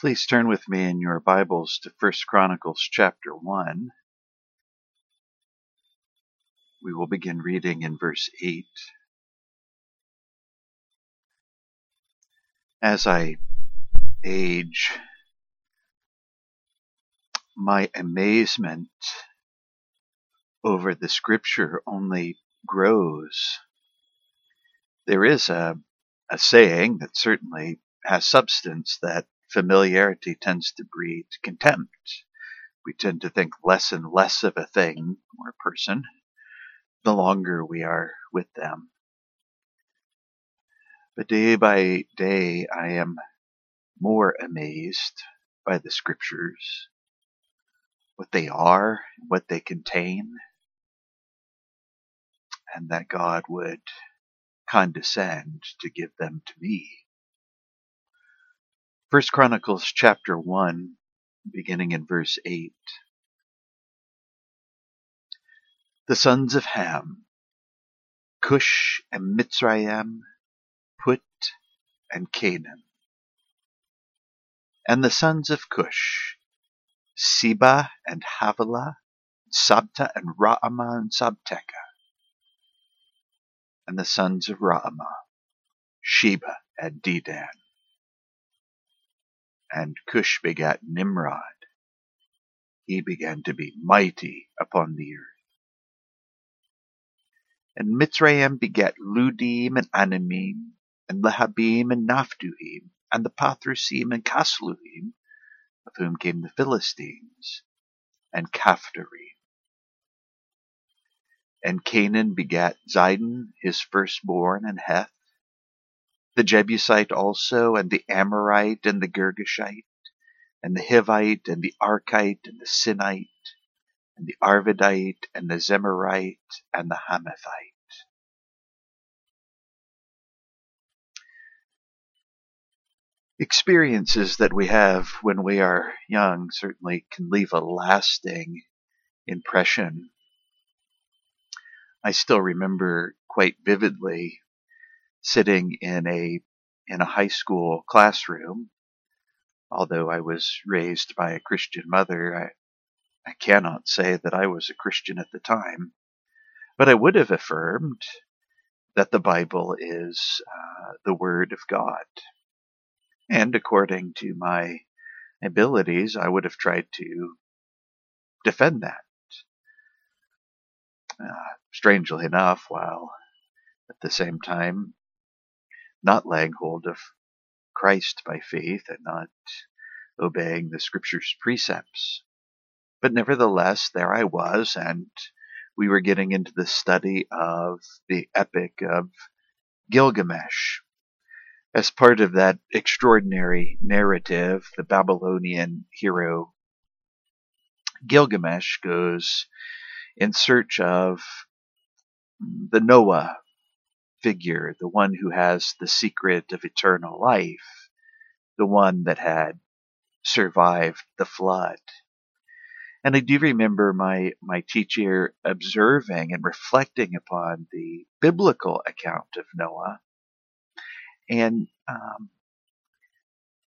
Please turn with me in your Bibles to 1 Chronicles chapter 1. We will begin reading in verse 8. As I age, my amazement over the scripture only grows. There is a, a saying that certainly has substance that familiarity tends to breed contempt. We tend to think less and less of a thing or a person the longer we are with them. But day by day, I am more amazed by the scriptures, what they are, what they contain, and that God would condescend to give them to me. First Chronicles chapter 1, beginning in verse 8. The sons of Ham, Cush and Mitzrayim, Put and Canaan. And the sons of Cush, Seba and Havilah, Sabta and Raamah and Sabteca. And the sons of Raamah, Sheba and Dedan and Cush begat Nimrod. He began to be mighty upon the earth. And Mitzrayim begat Ludim and Anamim, and Lehabim and Naphtuhim, and the Pathrusim and Casluhim, of whom came the Philistines, and Caphtorim. And Canaan begat Zidon, his firstborn, and Heth, the Jebusite also, and the Amorite, and the Girgashite, and the Hivite, and the Arkite, and the Sinite, and the Arvadite, and the Zemarite, and the Hamathite. Experiences that we have when we are young certainly can leave a lasting impression. I still remember quite vividly sitting in a in a high school classroom. Although I was raised by a Christian mother, I, I cannot say that I was a Christian at the time. But I would have affirmed that the Bible is uh, the Word of God. And according to my abilities, I would have tried to defend that. Uh, strangely enough, while at the same time not laying hold of Christ by faith and not obeying the scripture's precepts. But nevertheless, there I was, and we were getting into the study of the epic of Gilgamesh. As part of that extraordinary narrative, the Babylonian hero Gilgamesh goes in search of the Noah figure, the one who has the secret of eternal life, the one that had survived the flood. And I do remember my, my teacher observing and reflecting upon the biblical account of Noah and um,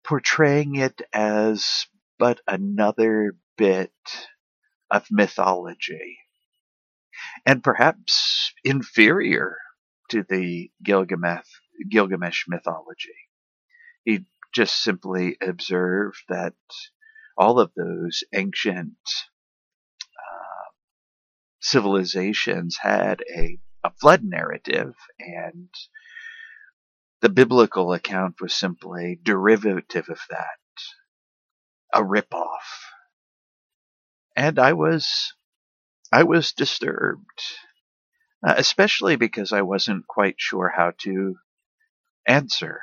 portraying it as but another bit of mythology and perhaps inferior to the Gilgamesh, Gilgamesh mythology. He just simply observed that all of those ancient uh, civilizations had a, a flood narrative, and the biblical account was simply derivative of that, a ripoff. And I was, I was disturbed uh, especially because I wasn't quite sure how to answer.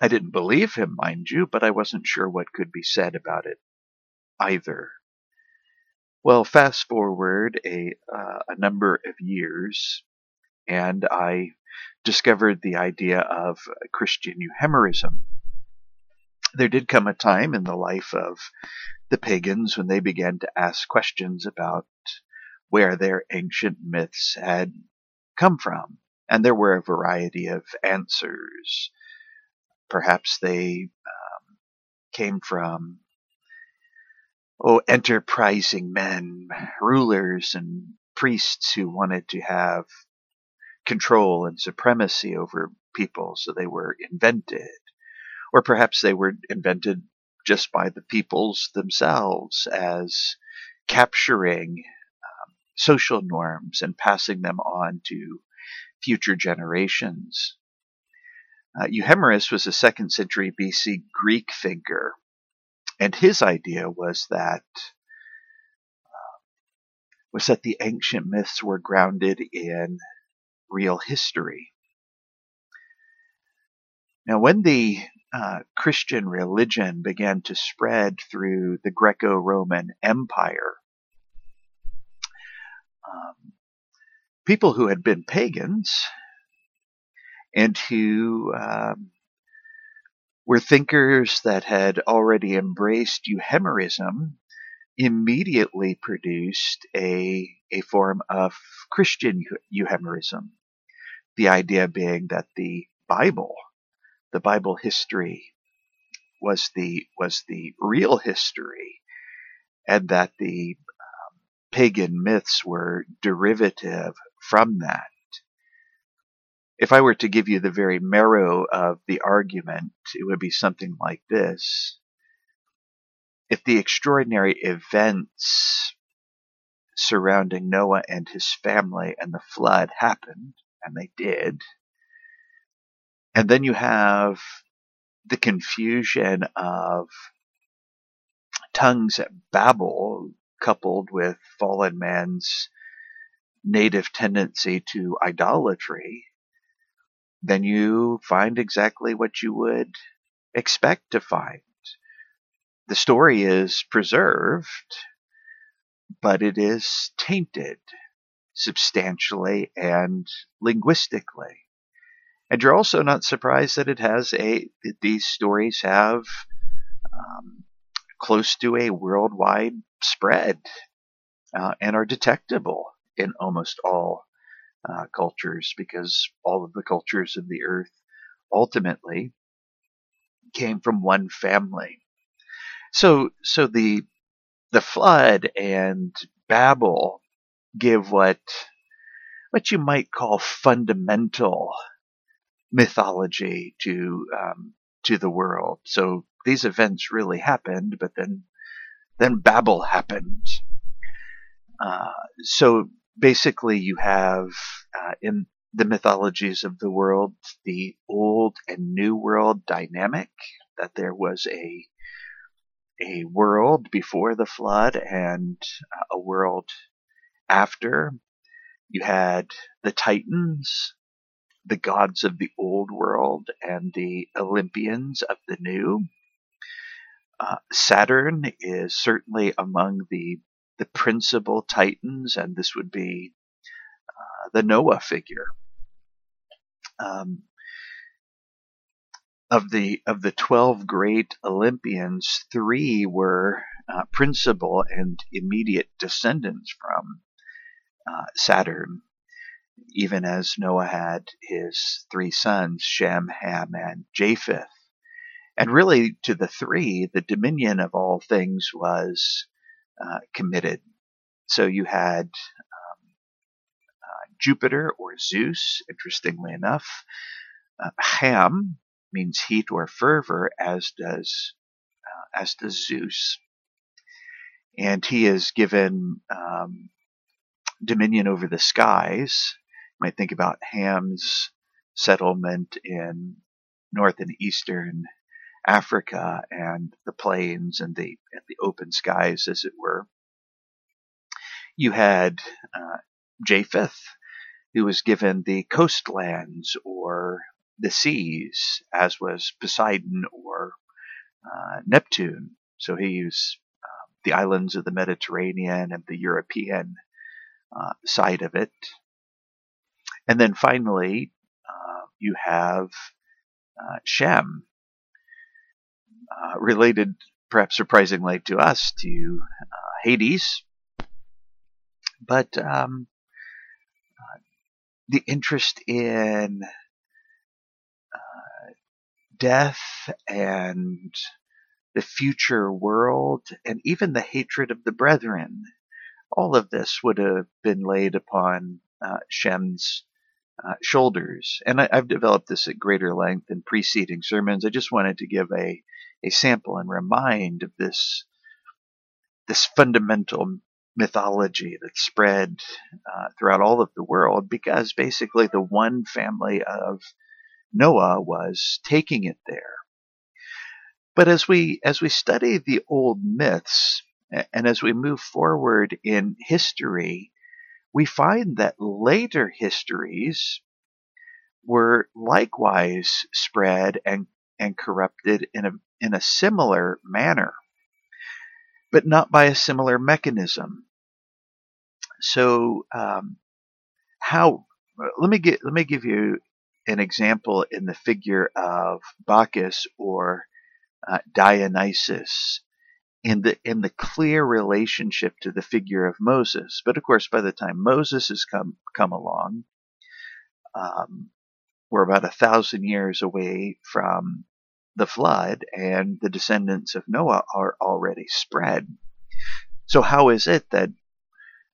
I didn't believe him, mind you, but I wasn't sure what could be said about it either. Well, fast forward a, uh, a number of years, and I discovered the idea of Christian euhemerism. There did come a time in the life of the pagans when they began to ask questions about where their ancient myths had come from. And there were a variety of answers. Perhaps they um, came from oh, enterprising men, rulers and priests who wanted to have control and supremacy over people, so they were invented. Or perhaps they were invented just by the peoples themselves as capturing social norms and passing them on to future generations. Uh, Euhemerus was a second century BC Greek thinker, and his idea was that uh, was that the ancient myths were grounded in real history. Now, when the uh, Christian religion began to spread through the Greco Roman Empire, um, people who had been pagans and who um, were thinkers that had already embraced Euhemerism immediately produced a, a form of Christian Euhemerism. The idea being that the Bible, the Bible history, was the was the real history, and that the pagan myths were derivative from that. If I were to give you the very marrow of the argument, it would be something like this if the extraordinary events surrounding Noah and his family and the flood happened, and they did, and then you have the confusion of tongues at Babel coupled with fallen man's native tendency to idolatry, then you find exactly what you would expect to find the story is preserved, but it is tainted substantially and linguistically. And you're also not surprised that it has a, these stories have um, close to a worldwide spread uh, and are detectable in almost all uh, cultures because all of the cultures of the earth ultimately came from one family. So, so the the flood and Babel give what what you might call fundamental mythology to um, to the world. So these events really happened, but then then Babel happened. Uh, so basically, you have uh, in the mythologies of the world the old and new world dynamic. That there was a a world before the flood and a world after. You had the Titans, the gods of the old world, and the Olympians of the new. Uh, Saturn is certainly among the the principal Titans, and this would be uh, the Noah figure. Um, of the of the twelve great Olympians, three were uh, principal and immediate descendants from uh, Saturn, even as Noah had his three sons, Shem, Ham, and Japheth. And really, to the three, the dominion of all things was uh, committed. So you had um, uh, Jupiter or Zeus, interestingly enough, uh, Ham, means heat or fervor, as does uh, as does Zeus. And he is given um, dominion over the skies. You might think about Ham's settlement in north and eastern Africa and the plains and the and the open skies, as it were. You had uh, Japheth, who was given the coastlands or the seas, as was Poseidon or uh, Neptune. So he used uh, the islands of the Mediterranean and the European uh, side of it. And then finally, uh, you have uh, Shem, uh, related perhaps surprisingly to us to Hades. But um, the interest in death and the future world, and even the hatred of the brethren. All of this would have been laid upon uh, Shem's uh, shoulders. And I, have developed this at greater length in preceding sermons. I just wanted to give a, a sample and remind of this, this fundamental mythology that spread uh, throughout all of the world because basically the one family of Noah was taking it there. But as we as we study the old myths and as we move forward in history, we find that later histories were likewise spread and, and corrupted in a, in a similar manner, but not by a similar mechanism. So, um, how? Let me get let me give you an example in the figure of Bacchus or uh, Dionysus in the in the clear relationship to the figure of Moses. But of course, by the time Moses has come come along, um, we're about a thousand years away from the flood, and the descendants of Noah are already spread. So how is it that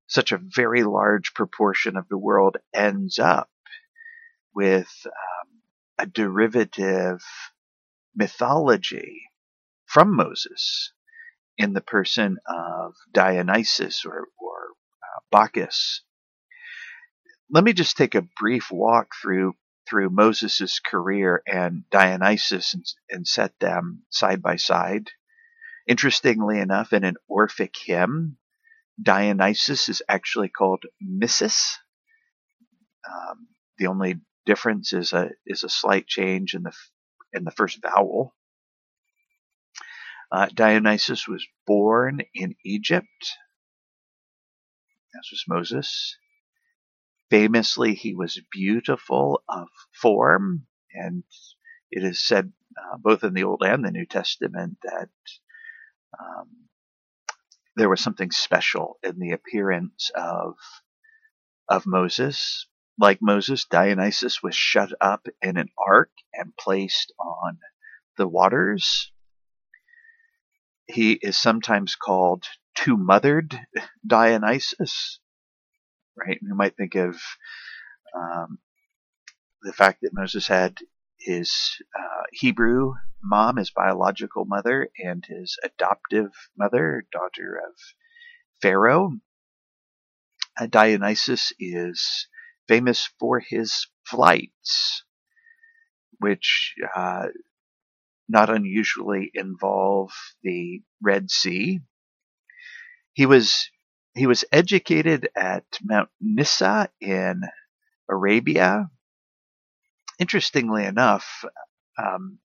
such a very large proportion of the world ends up with um, a derivative mythology from Moses? in the person of Dionysus or, or uh, Bacchus. Let me just take a brief walk through through Moses' career and Dionysus and, and set them side by side. Interestingly enough, in an Orphic hymn, Dionysus is actually called Missus. Um, the only difference is a is a slight change in the in the first vowel. Uh, Dionysus was born in Egypt, as was Moses. Famously, he was beautiful of form, and it is said uh, both in the Old and the New Testament that um, there was something special in the appearance of of Moses. Like Moses, Dionysus was shut up in an ark and placed on the waters he is sometimes called two mothered Dionysus, right? You might think of um, the fact that Moses had his uh, Hebrew mom, his biological mother, and his adoptive mother, daughter of Pharaoh. Uh, Dionysus is famous for his flights, which uh, not unusually involve the Red Sea. He was he was educated at Mount Nissa in Arabia. Interestingly enough, um,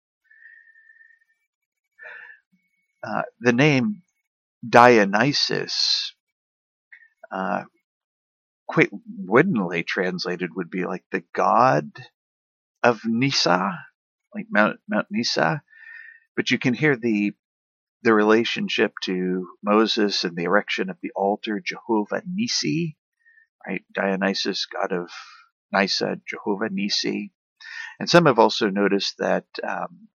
uh, the name Dionysus, uh, quite woodenly translated, would be like the god of Nisa, like Mount Mount Nissa but you can hear the the relationship to Moses and the erection of the altar, Jehovah Nisi, right? Dionysus, god of Nysa, Jehovah Nisi. And some have also noticed that um,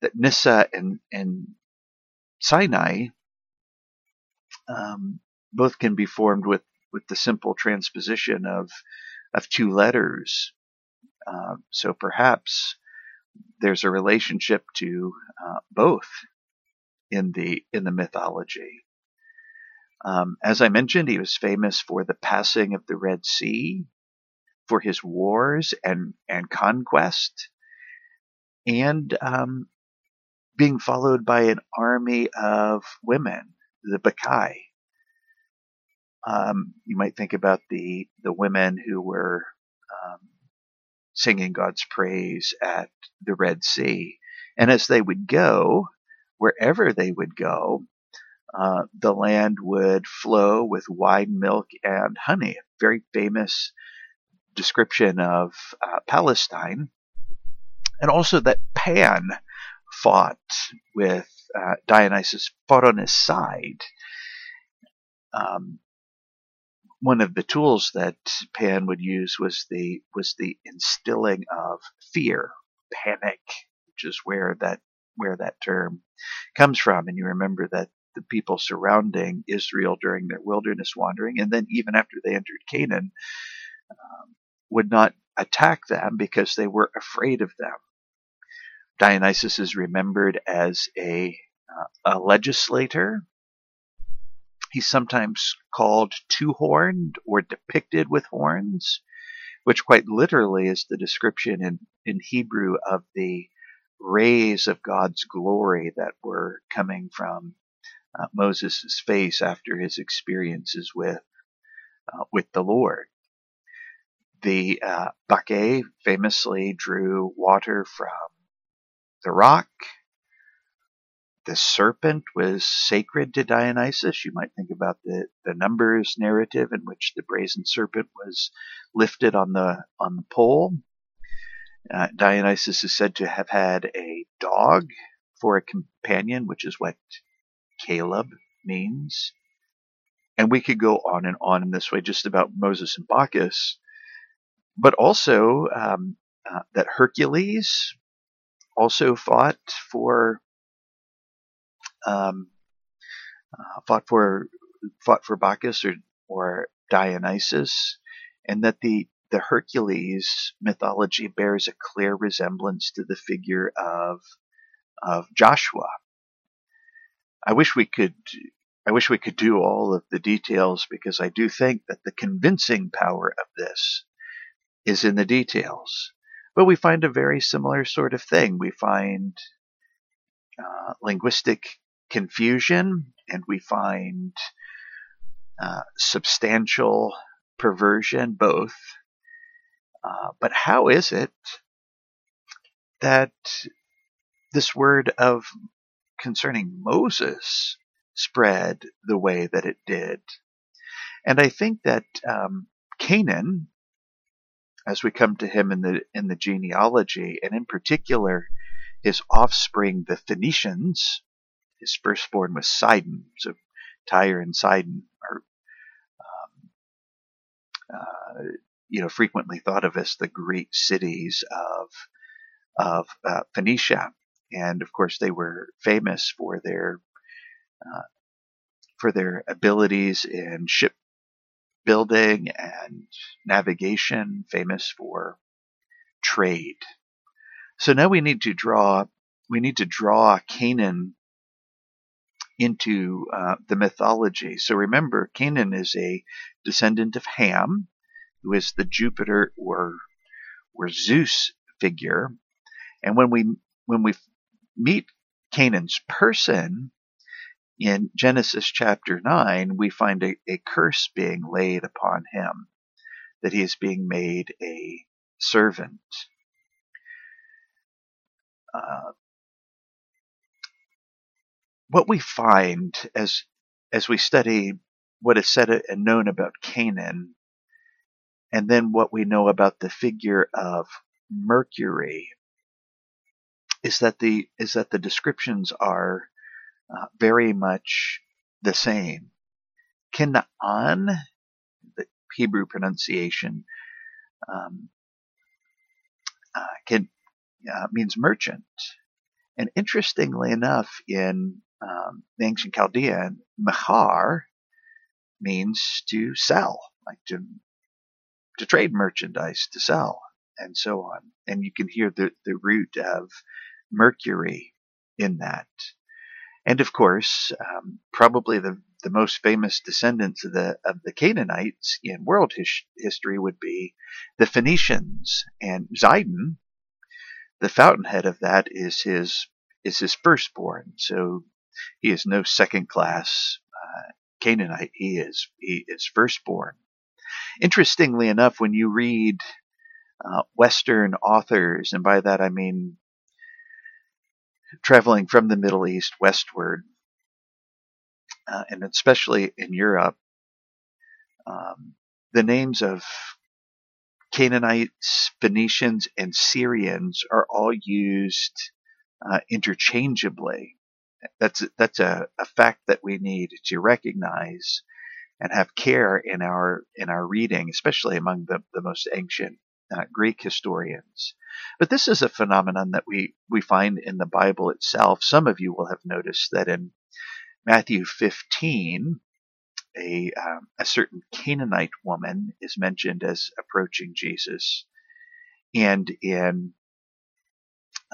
that Nissa and, and Sinai um, both can be formed with, with the simple transposition of of two letters. Uh, so perhaps there's a relationship to uh, both in the in the mythology. Um, as I mentioned, he was famous for the passing of the Red Sea, for his wars and and conquest, and um, being followed by an army of women, the Bacchae. Um, you might think about the the women who were um, singing God's praise at the Red Sea. And as they would go, wherever they would go, uh, the land would flow with wine, milk, and honey. Very famous description of uh, Palestine. And also that Pan fought with uh, Dionysus, fought on his side. Um, one of the tools that Pan would use was the was the instilling of fear, panic, which is where that where that term comes from. And you remember that the people surrounding Israel during their wilderness wandering, and then even after they entered Canaan, um, would not attack them because they were afraid of them. Dionysus is remembered as a, uh, a legislator. He's sometimes called two horned or depicted with horns, which quite literally is the description in, in Hebrew of the rays of God's glory that were coming from uh, Moses' face after his experiences with uh, with the Lord. The uh, Bacchae famously drew water from the rock. The serpent was sacred to Dionysus. You might think about the, the Numbers narrative in which the brazen serpent was lifted on the on the pole. Uh, Dionysus is said to have had a dog for a companion, which is what Caleb means. And we could go on and on in this way just about Moses and Bacchus, but also um, uh, that Hercules also fought for um, uh, fought for fought for Bacchus or or Dionysus, and that the the Hercules mythology bears a clear resemblance to the figure of of Joshua. I wish we could I wish we could do all of the details because I do think that the convincing power of this is in the details. But we find a very similar sort of thing. We find uh, linguistic confusion and we find uh, substantial perversion, both. Uh, but how is it that this word of concerning Moses spread the way that it did? And I think that um, Canaan as we come to him in the in the genealogy, and in particular his offspring, the Phoenicians. His firstborn was Sidon, so Tyre and Sidon are, um, uh, you know, frequently thought of as the great cities of of uh, Phoenicia, and of course they were famous for their uh, for their abilities in ship building and navigation, famous for trade. So now we need to draw we need to draw Canaan into uh, the mythology. So remember, Canaan is a descendant of Ham, who is the Jupiter or or Zeus figure. And when we when we meet Canaan's person, in Genesis chapter 9, we find a, a, curse being laid upon him, that he is being made a servant. Uh, what we find as as we study what is said and known about Canaan, and then what we know about the figure of Mercury, is that the is that the descriptions are uh, very much the same. Canaan, the Hebrew pronunciation, um, uh, can, uh, means merchant. And interestingly enough, in um, the ancient Chaldean, mechar means to sell, like to to trade merchandise, to sell, and so on. And you can hear the, the root of Mercury in that. And of course, um, probably the, the most famous descendants of the of the Canaanites in world his, history would be the Phoenicians and Zidon. The fountainhead of that is his is his firstborn. So he is no second class uh, Canaanite. He is he is firstborn. Interestingly enough, when you read uh, Western authors, and by that I mean traveling from the Middle East westward, uh, and especially in Europe, um, the names of Canaanites, Phoenicians, and Syrians are all used uh, interchangeably. That's that's a, a fact that we need to recognize and have care in our in our reading, especially among the, the most ancient uh, Greek historians. But this is a phenomenon that we, we find in the Bible itself. Some of you will have noticed that in Matthew 15, a, um, a certain Canaanite woman is mentioned as approaching Jesus. And in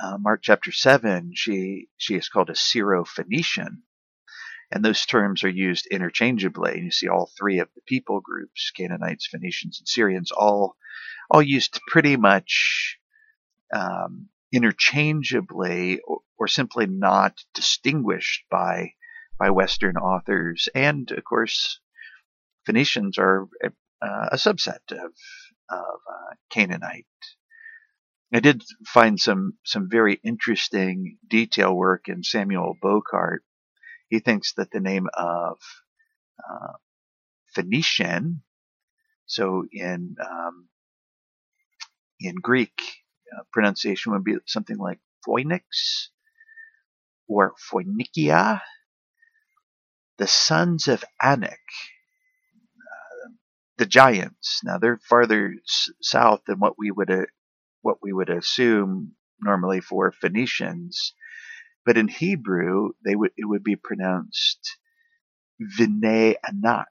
uh, Mark chapter 7, she, she is called a Syro-Phoenician. And those terms are used interchangeably. And you see all three of the people groups, Canaanites, Phoenicians, and Syrians, all, all used pretty much um, interchangeably or, or simply not distinguished by by Western authors. And of course, Phoenicians are uh, a subset of, of uh, Canaanite. I did find some, some very interesting detail work in Samuel Bochart. He thinks that the name of uh, Phoenician, so in um, in Greek, uh, pronunciation would be something like Phoenix or Phoenicia, the sons of Anak, uh, the giants. Now they're farther s- south than what we would uh, what we would assume normally for Phoenicians, but in Hebrew they would it would be pronounced Vine Anak.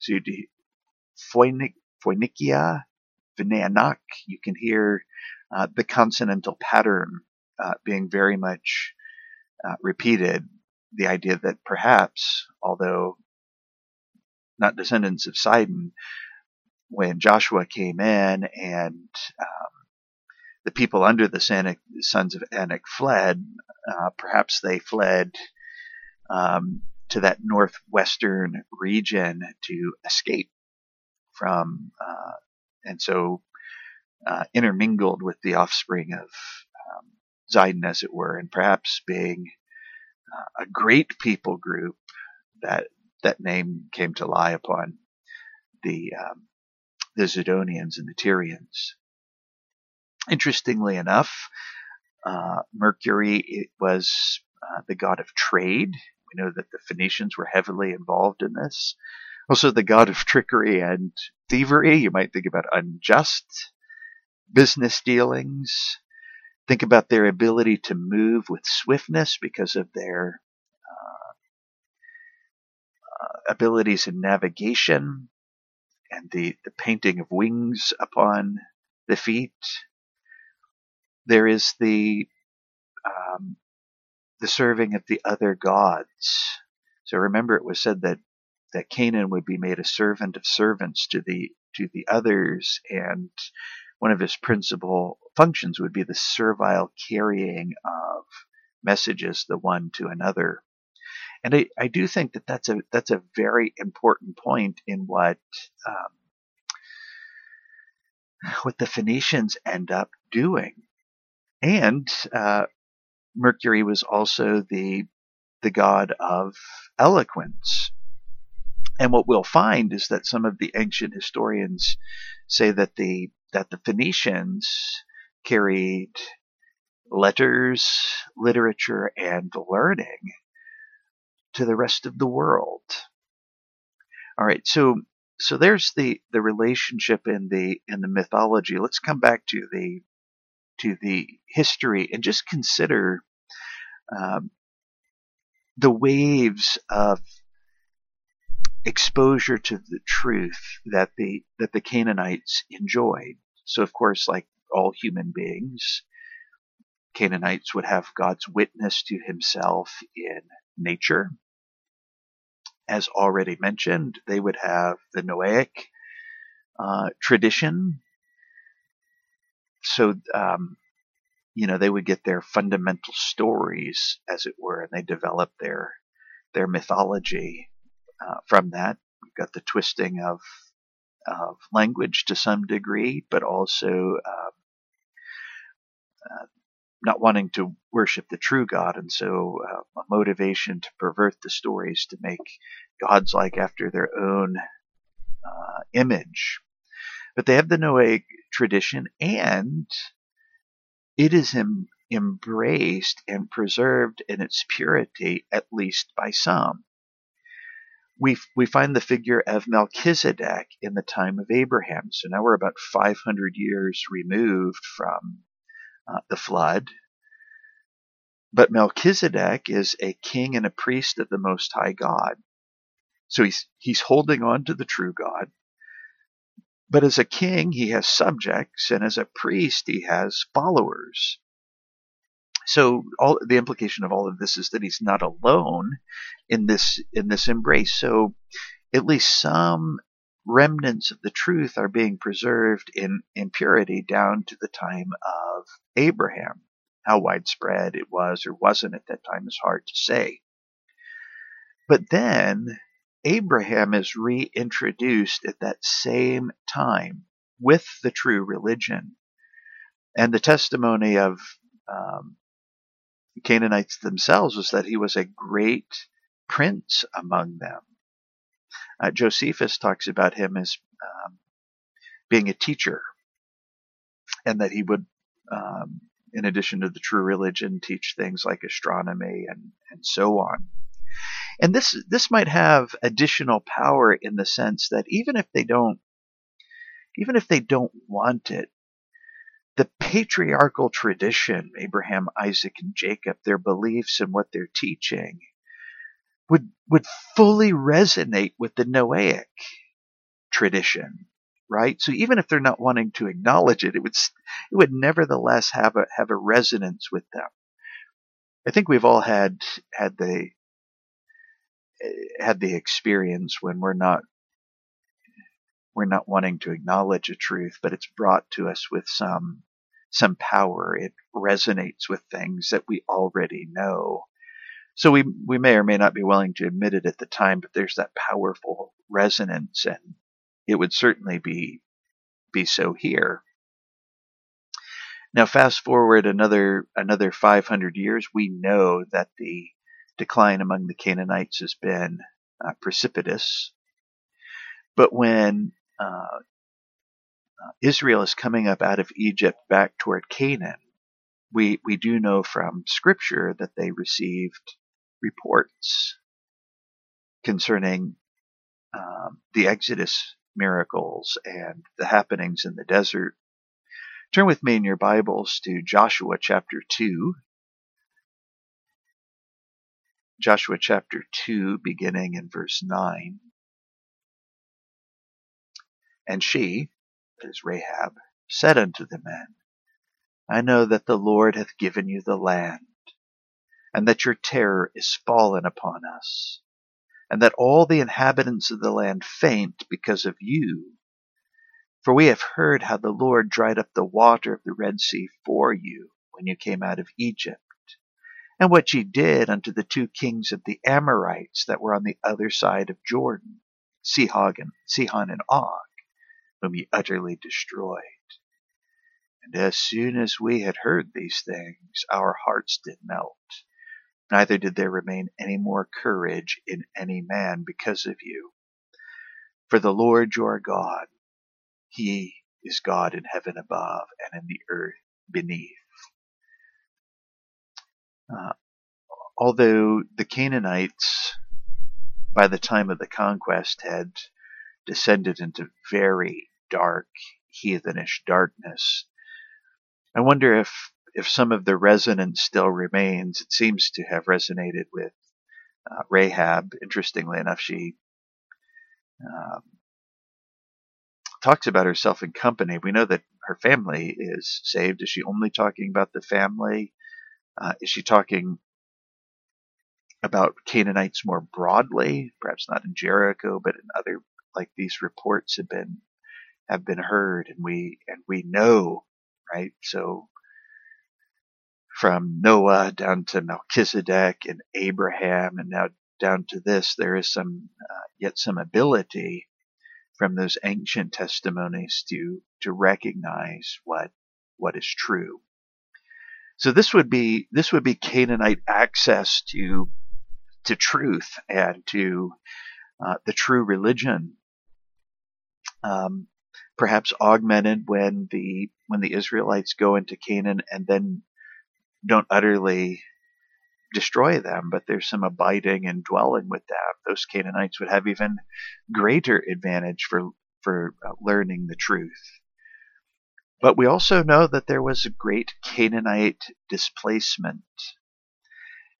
So you do Phoenic, Phoenicia, Vine Anak. You can hear uh, the consonantal pattern uh, being very much uh, repeated the idea that perhaps, although not descendants of Sidon, when Joshua came in and um, the people under the sons of Anak fled, uh, perhaps they fled um, to that northwestern region to escape from, uh, and so uh, intermingled with the offspring of um, Zidon, as it were, and perhaps being uh, a great people group that that name came to lie upon the um, the Zidonians and the Tyrians. Interestingly enough, uh, Mercury was uh, the god of trade. We know that the Phoenicians were heavily involved in this. Also, the god of trickery and thievery. You might think about unjust business dealings. Think about their ability to move with swiftness because of their uh, uh, abilities in navigation and the, the painting of wings upon the feet. There is the um, the serving of the other gods. So remember, it was said that that Canaan would be made a servant of servants to the to the others, and one of his principal functions would be the servile carrying of messages the one to another. And I, I do think that that's a that's a very important point in what um, what the Phoenicians end up doing. And uh, Mercury was also the the god of eloquence. And what we'll find is that some of the ancient historians say that the that the Phoenicians carried letters, literature, and learning to the rest of the world. All right, so so there's the the relationship in the in the mythology. Let's come back to the the history and just consider um, the waves of exposure to the truth that the that the Canaanites enjoyed. So of course, like all human beings, Canaanites would have God's witness to himself in nature. As already mentioned, they would have the Noahic uh, tradition. So, um, you know, they would get their fundamental stories, as it were, and they develop their their mythology uh, from that. We've got the twisting of of language to some degree, but also um, uh, not wanting to worship the true God, and so uh, a motivation to pervert the stories to make gods like after their own uh, image. But they have the Noahic tradition, and it is em- embraced and preserved in its purity, at least by some. we we find the figure of Melchizedek in the time of Abraham. So now we're about 500 years removed from uh, the flood. But Melchizedek is a king and a priest of the Most High God. So he's he's holding on to the true God. But as a king, he has subjects, and as a priest, he has followers. So all the implication of all of this is that he's not alone in this in this embrace. So at least some remnants of the truth are being preserved in, in purity down to the time of Abraham. How widespread it was or wasn't at that time is hard to say. But then Abraham is reintroduced at that same time with the true religion. And the testimony of um, Canaanites themselves was that he was a great prince among them. Uh, Josephus talks about him as um, being a teacher, and that he would, um, in addition to the true religion, teach things like astronomy and, and so on. And this this might have additional power in the sense that even if they don't, even if they don't want it, the patriarchal tradition, Abraham, Isaac, and Jacob, their beliefs and what they're teaching, would would fully resonate with the Noahic tradition, right? So even if they're not wanting to acknowledge it, it would it would nevertheless have a have a resonance with them. I think we've all had had the had the experience when we're not we're not wanting to acknowledge a truth, but it's brought to us with some some power. It resonates with things that we already know. So we we may or may not be willing to admit it at the time, but there's that powerful resonance, and it would certainly be be so here. Now, fast forward another another 500 years, we know that the decline among the Canaanites has been uh, precipitous. But when uh, Israel is coming up out of Egypt back toward Canaan, we, we do know from Scripture that they received reports concerning um, the Exodus miracles and the happenings in the desert. Turn with me in your Bibles to Joshua chapter 2. Joshua chapter 2, beginning in verse 9. And she, that is Rahab, said unto the men, I know that the Lord hath given you the land, and that your terror is fallen upon us, and that all the inhabitants of the land faint because of you. For we have heard how the Lord dried up the water of the Red Sea for you when you came out of Egypt and what ye did unto the two kings of the Amorites that were on the other side of Jordan, Sihon and, Sihon and Og, whom ye utterly destroyed. And as soon as we had heard these things, our hearts did melt. Neither did there remain any more courage in any man because of you. For the Lord your God, He is God in heaven above and in the earth beneath. Uh, although the Canaanites, by the time of the conquest, had descended into very dark, heathenish darkness, I wonder if if some of the resonance still remains. It seems to have resonated with uh, Rahab. Interestingly enough, she um, talks about herself in company. We know that her family is saved. Is she only talking about the family? Uh, is she talking about Canaanites more broadly? Perhaps not in Jericho, but in other like these reports have been have been heard, and we and we know, right? So from Noah down to Melchizedek and Abraham, and now down to this, there is some uh, yet some ability from those ancient testimonies to to recognize what what is true. So this would be this would be Canaanite access to to truth and to uh, the true religion. Um, perhaps augmented when the when the Israelites go into Canaan and then don't utterly destroy them, but there's some abiding and dwelling with them. Those Canaanites would have even greater advantage for for uh, learning the truth. But we also know that there was a great Canaanite displacement.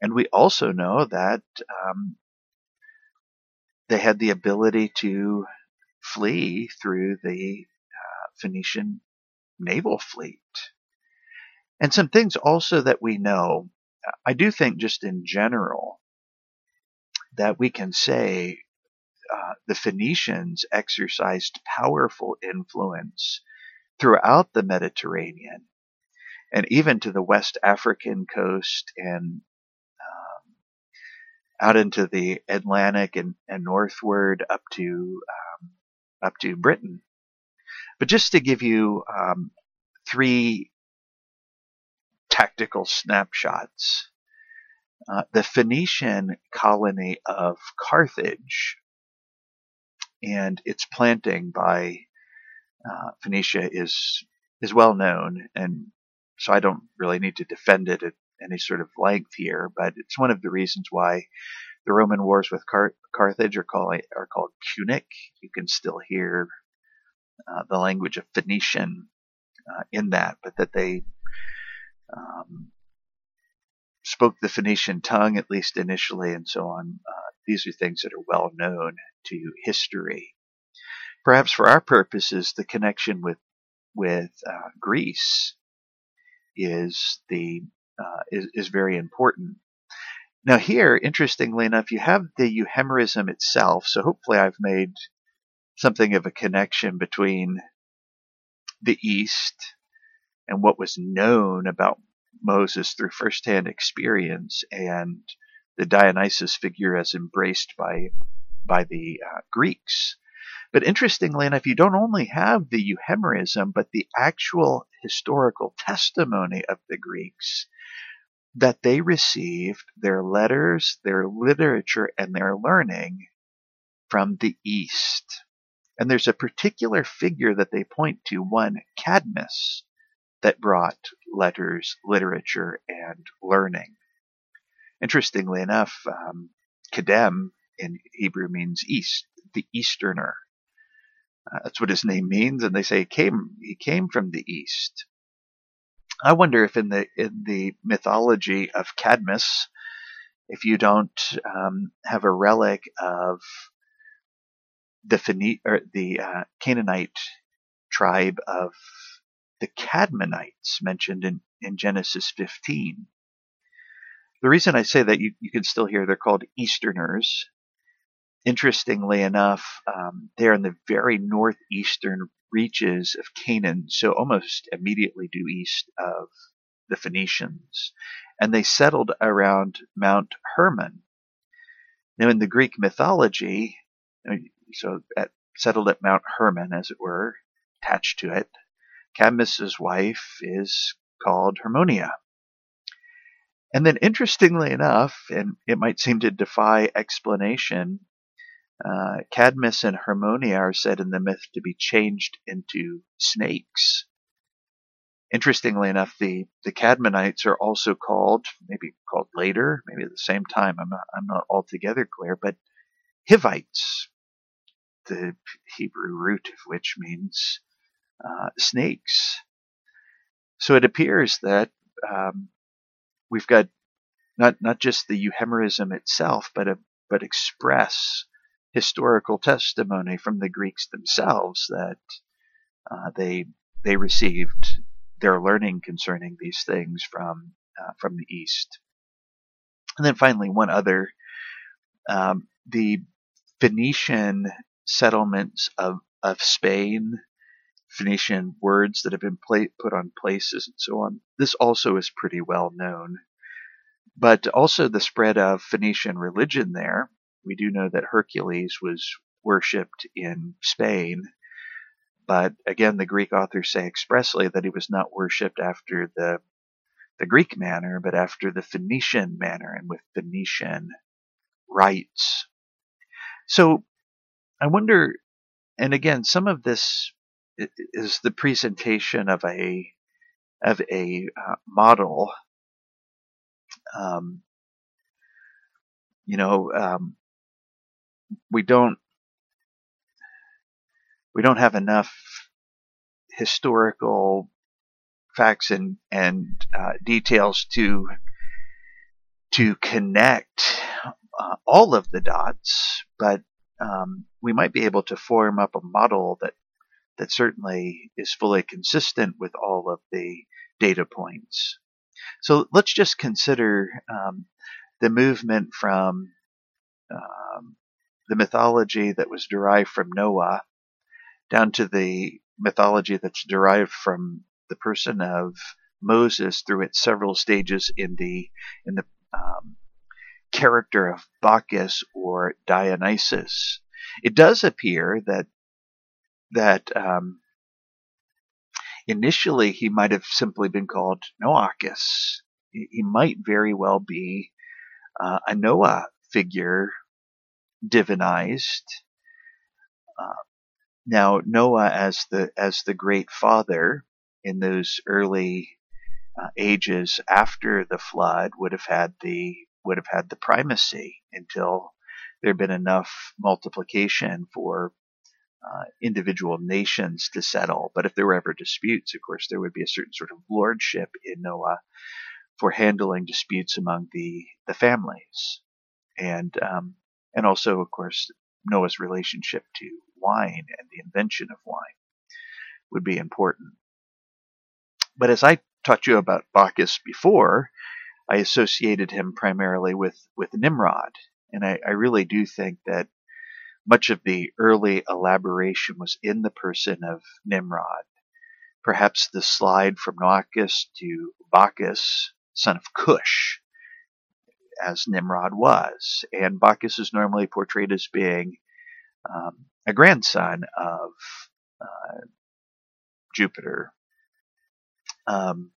And we also know that um, they had the ability to flee through the uh, Phoenician naval fleet. And some things also that we know, I do think just in general, that we can say uh, the Phoenicians exercised powerful influence throughout the Mediterranean and even to the West African coast and um, out into the Atlantic and, and northward up to um, up to Britain. But just to give you um, three tactical snapshots, uh, the Phoenician colony of Carthage and its planting by uh, Phoenicia is is well known, and so I don't really need to defend it at any sort of length here. But it's one of the reasons why the Roman wars with Car- Carthage are called are called Punic. You can still hear uh, the language of Phoenician uh, in that, but that they um, spoke the Phoenician tongue at least initially, and so on. Uh, these are things that are well known to history. Perhaps for our purposes, the connection with with uh, Greece is the uh, is, is very important. Now here, interestingly enough, you have the euhemerism itself. So hopefully, I've made something of a connection between the East and what was known about Moses through firsthand experience and the Dionysus figure as embraced by by the uh, Greeks. But interestingly enough, you don't only have the euhemerism, but the actual historical testimony of the Greeks that they received their letters, their literature, and their learning from the East. And there's a particular figure that they point to, one Cadmus, that brought letters, literature, and learning. Interestingly enough, um, in Hebrew means east, the Easterner. Uh, that's what his name means, and they say he came he came from the east. I wonder if in the in the mythology of Cadmus, if you don't um, have a relic of the Phene- or the uh, Canaanite tribe of the Cadmonites mentioned in, in Genesis 15. The reason I say that you, you can still hear they're called Easterners interestingly enough, um, they're in the very northeastern reaches of Canaan, so almost immediately due east of the Phoenicians. And they settled around Mount Hermon. Now, in the Greek mythology, so at, settled at Mount Hermon, as it were, attached to it, Cadmus's wife is called Harmonia. And then, interestingly enough, and it might seem to defy explanation, uh, Cadmus and Harmonia are said in the myth to be changed into snakes. Interestingly enough, the, the Cadmonites are also called, maybe called later, maybe at the same time, I'm not, I'm not altogether clear, but Hivites, the Hebrew root of which means uh, snakes. So it appears that um, we've got not not just the euhemerism itself, but a but express historical testimony from the Greeks themselves that uh, they they received their learning concerning these things from uh, from the East. And then finally, one other, um, the Phoenician settlements of of Spain, Phoenician words that have been pla- put on places and so on. This also is pretty well known. But also the spread of Phoenician religion there we do know that Hercules was worshipped in Spain, but again, the Greek authors say expressly that he was not worshipped after the the Greek manner, but after the Phoenician manner and with Phoenician rites. So I wonder, and again, some of this is the presentation of a of a uh, model um, You know, um, we don't we don't have enough historical facts and and uh, details to to connect uh, all of the dots, but um, we might be able to form up a model that that certainly is fully consistent with all of the data points. So let's just consider um, the movement from um, the mythology that was derived from Noah down to the mythology that's derived from the person of Moses through its several stages in the in the um, character of Bacchus or Dionysus. It does appear that that um, initially he might have simply been called Noachus. He might very well be uh, a Noah figure divinized. Uh, now Noah as the as the great father in those early uh, ages after the flood would have had the would have had the primacy until there had been enough multiplication for uh, individual nations to settle. But if there were ever disputes, of course, there would be a certain sort of lordship in Noah for handling disputes among the the families, and um, and also, of course, Noah's relationship to wine and the invention of wine would be important. But as I taught you about Bacchus before, I associated him primarily with, with Nimrod. And I, I really do think that much of the early elaboration was in the person of Nimrod. Perhaps the slide from Noachus to Bacchus, son of Cush, as Nimrod was. And Bacchus is normally portrayed as being um, a grandson of uh, Jupiter. Um,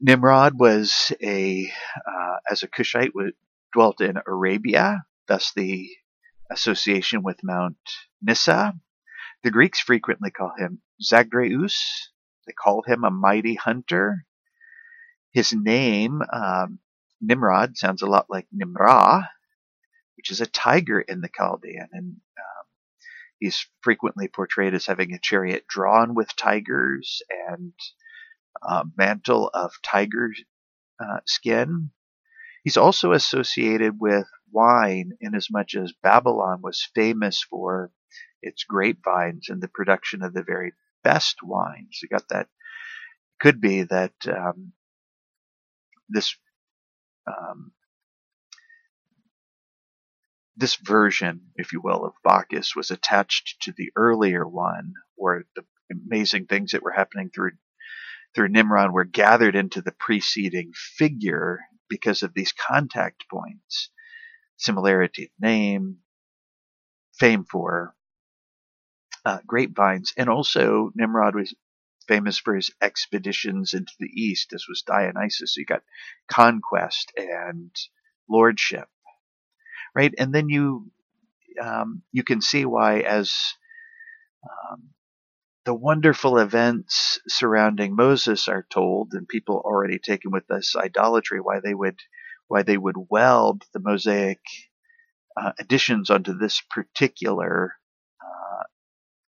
Nimrod was a, uh, as a Cushite, dwelt in Arabia, thus the association with Mount Nysa. The Greeks frequently call him Zagreus. They called him a mighty hunter. His name, um, Nimrod, sounds a lot like Nimrah, which is a tiger in the Chaldean. And um, he's frequently portrayed as having a chariot drawn with tigers and a mantle of tiger uh, skin. He's also associated with wine, inasmuch as Babylon was famous for its grapevines and the production of the very best wines. You got that. Could be that um, this um, this version, if you will, of Bacchus was attached to the earlier one, where the amazing things that were happening through through Nimrod were gathered into the preceding figure because of these contact points, similarity of name, fame for uh, grapevines, and also Nimrod was famous for his expeditions into the east, as was Dionysus. So you got conquest and lordship right? And then you um, you can see why as um, the wonderful events surrounding Moses are told, and people already taken with this idolatry, why they would why they would weld the Mosaic uh, additions onto this particular uh,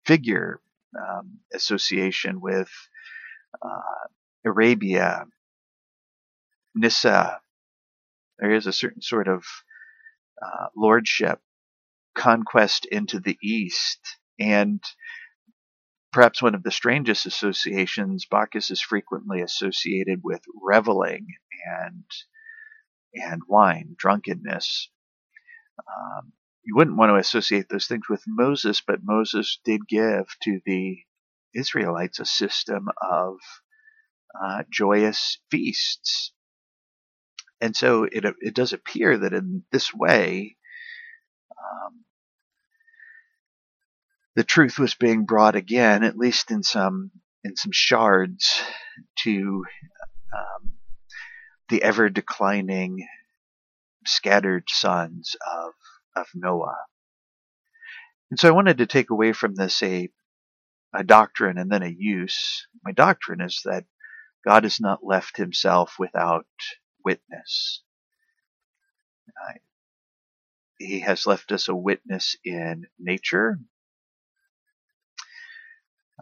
figure um, association with uh, Arabia, Nysa. There is a certain sort of uh, lordship, conquest into the east, and perhaps one of the strangest associations, Bacchus is frequently associated with reveling and and wine, drunkenness. Um, you wouldn't want to associate those things with Moses, but Moses did give to the Israelites a system of uh, joyous feasts. And so it, it does appear that in this way, um, the truth was being brought again, at least in some in some shards, to um, the ever declining, scattered sons of of Noah. And so I wanted to take away from this a a doctrine and then a use. My doctrine is that God has not left himself without witness. Uh, he has left us a witness in nature.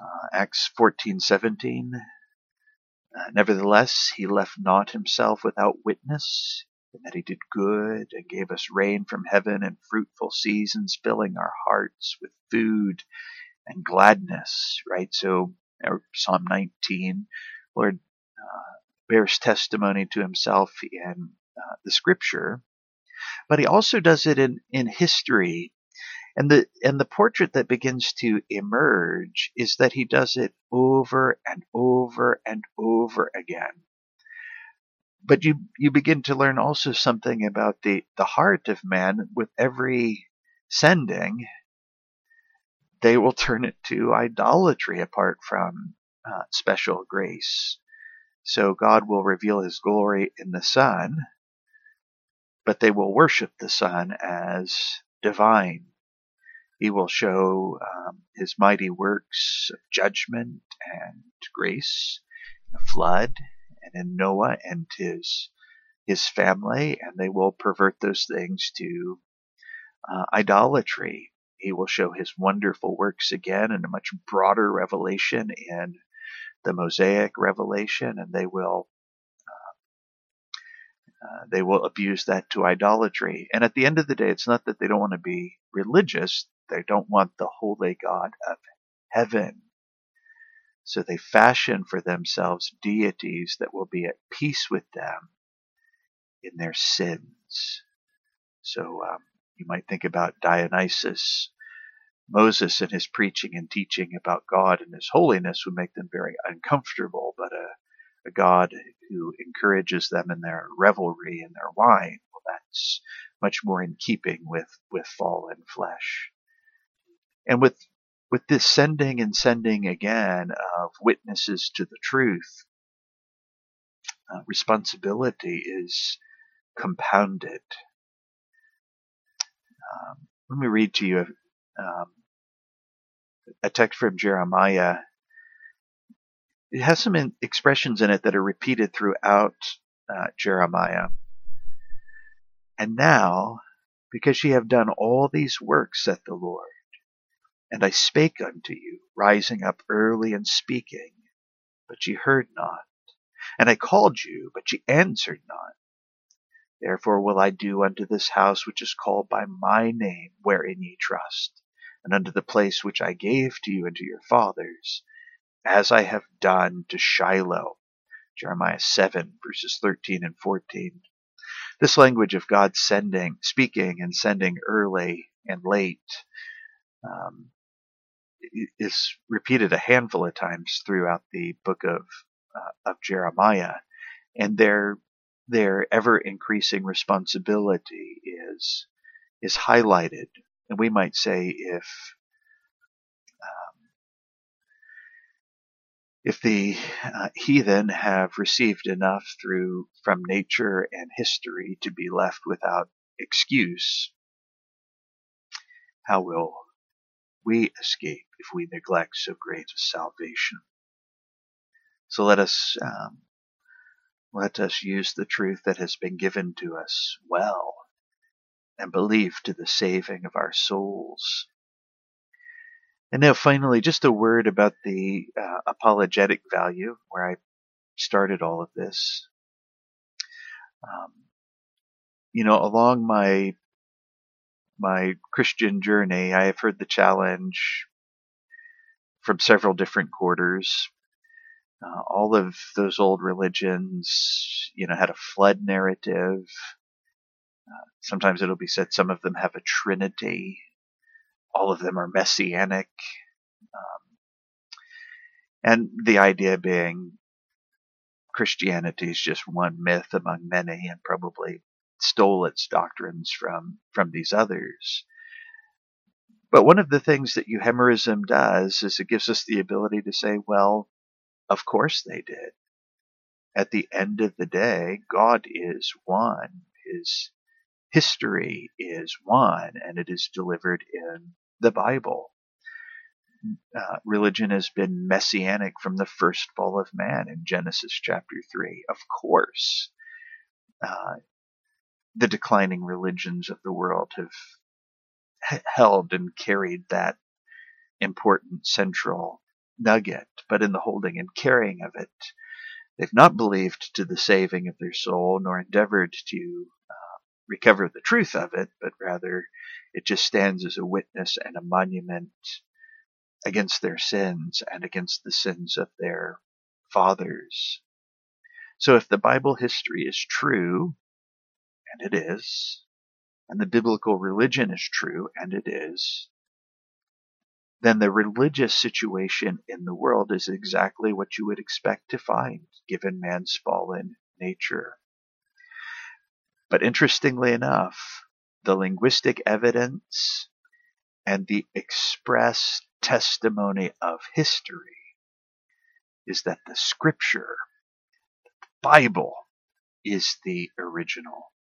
Uh, Acts 14:17. Uh, Nevertheless, he left not himself without witness, in that he did good and gave us rain from heaven and fruitful seasons, filling our hearts with food and gladness. Right. So Psalm 19, Lord uh, bears testimony to himself in uh, the Scripture but he also does it in, in history. And the and the portrait that begins to emerge is that he does it over and over and over again. But you you begin to learn also something about the, the heart of man with every sending. They will turn it to idolatry apart from uh, special grace. So God will reveal his glory in the sun, but they will worship the sun as divine. He will show um, his mighty works of judgment and grace the flood and in Noah and his his family, and they will pervert those things to uh, idolatry. He will show his wonderful works again in a much broader revelation in the Mosaic revelation, and they will uh, they will abuse that to idolatry. And at the end of the day, it's not that they don't want to be religious, they don't want the holy God of heaven. So they fashion for themselves deities that will be at peace with them in their sins. So um, you might think about Dionysus. Moses and his preaching and teaching about God and his holiness would make them very uncomfortable, but a a God who encourages them in their revelry and their wine, well, that's much more in keeping with, with fallen flesh. And with, with this sending and sending again of witnesses to the truth, uh, responsibility is compounded. Um, let me read to you um, a text from Jeremiah it has some in, expressions in it that are repeated throughout uh, Jeremiah. And now, because ye have done all these works, saith the Lord, and I spake unto you, rising up early and speaking, but ye heard not, and I called you, but ye answered not. Therefore will I do unto this house which is called by my name, wherein ye trust, and unto the place which I gave to you and to your fathers, as I have done to Shiloh. Jeremiah 7, verses 13 and 14. This language of God sending, speaking and sending early and late um, is repeated a handful of times throughout the book of, uh, of Jeremiah. And their, their ever increasing responsibility is, is highlighted. And we might say if if the uh, heathen have received enough through from nature and history to be left without excuse, how will we escape if we neglect so great a salvation? So let us um, let us use the truth that has been given to us well and believe to the saving of our souls. And now, finally, just a word about the uh, apologetic value, where I started all of this. Um, you know, along my my Christian journey, I have heard the challenge from several different quarters. Uh, all of those old religions, you know, had a flood narrative. Uh, sometimes it'll be said some of them have a trinity all of them are messianic. Um, and the idea being Christianity is just one myth among many and probably stole its doctrines from, from these others. But one of the things that Euhemerism does is it gives us the ability to say, well, of course they did. At the end of the day, God is one. His history is one, and it is delivered in the Bible. Uh, religion has been messianic from the first fall of man in Genesis chapter 3. Of course, uh, the declining religions of the world have held and carried that important central nugget, but in the holding and carrying of it, they've not believed to the saving of their soul, nor endeavored to uh, recover the truth of it, but rather it just stands as a witness and a monument against their sins and against the sins of their fathers. So if the Bible history is true, and it is, and the biblical religion is true, and it is, then the religious situation in the world is exactly what you would expect to find given man's fallen nature. But interestingly enough, the linguistic evidence and the express testimony of history is that the scripture, the Bible, is the original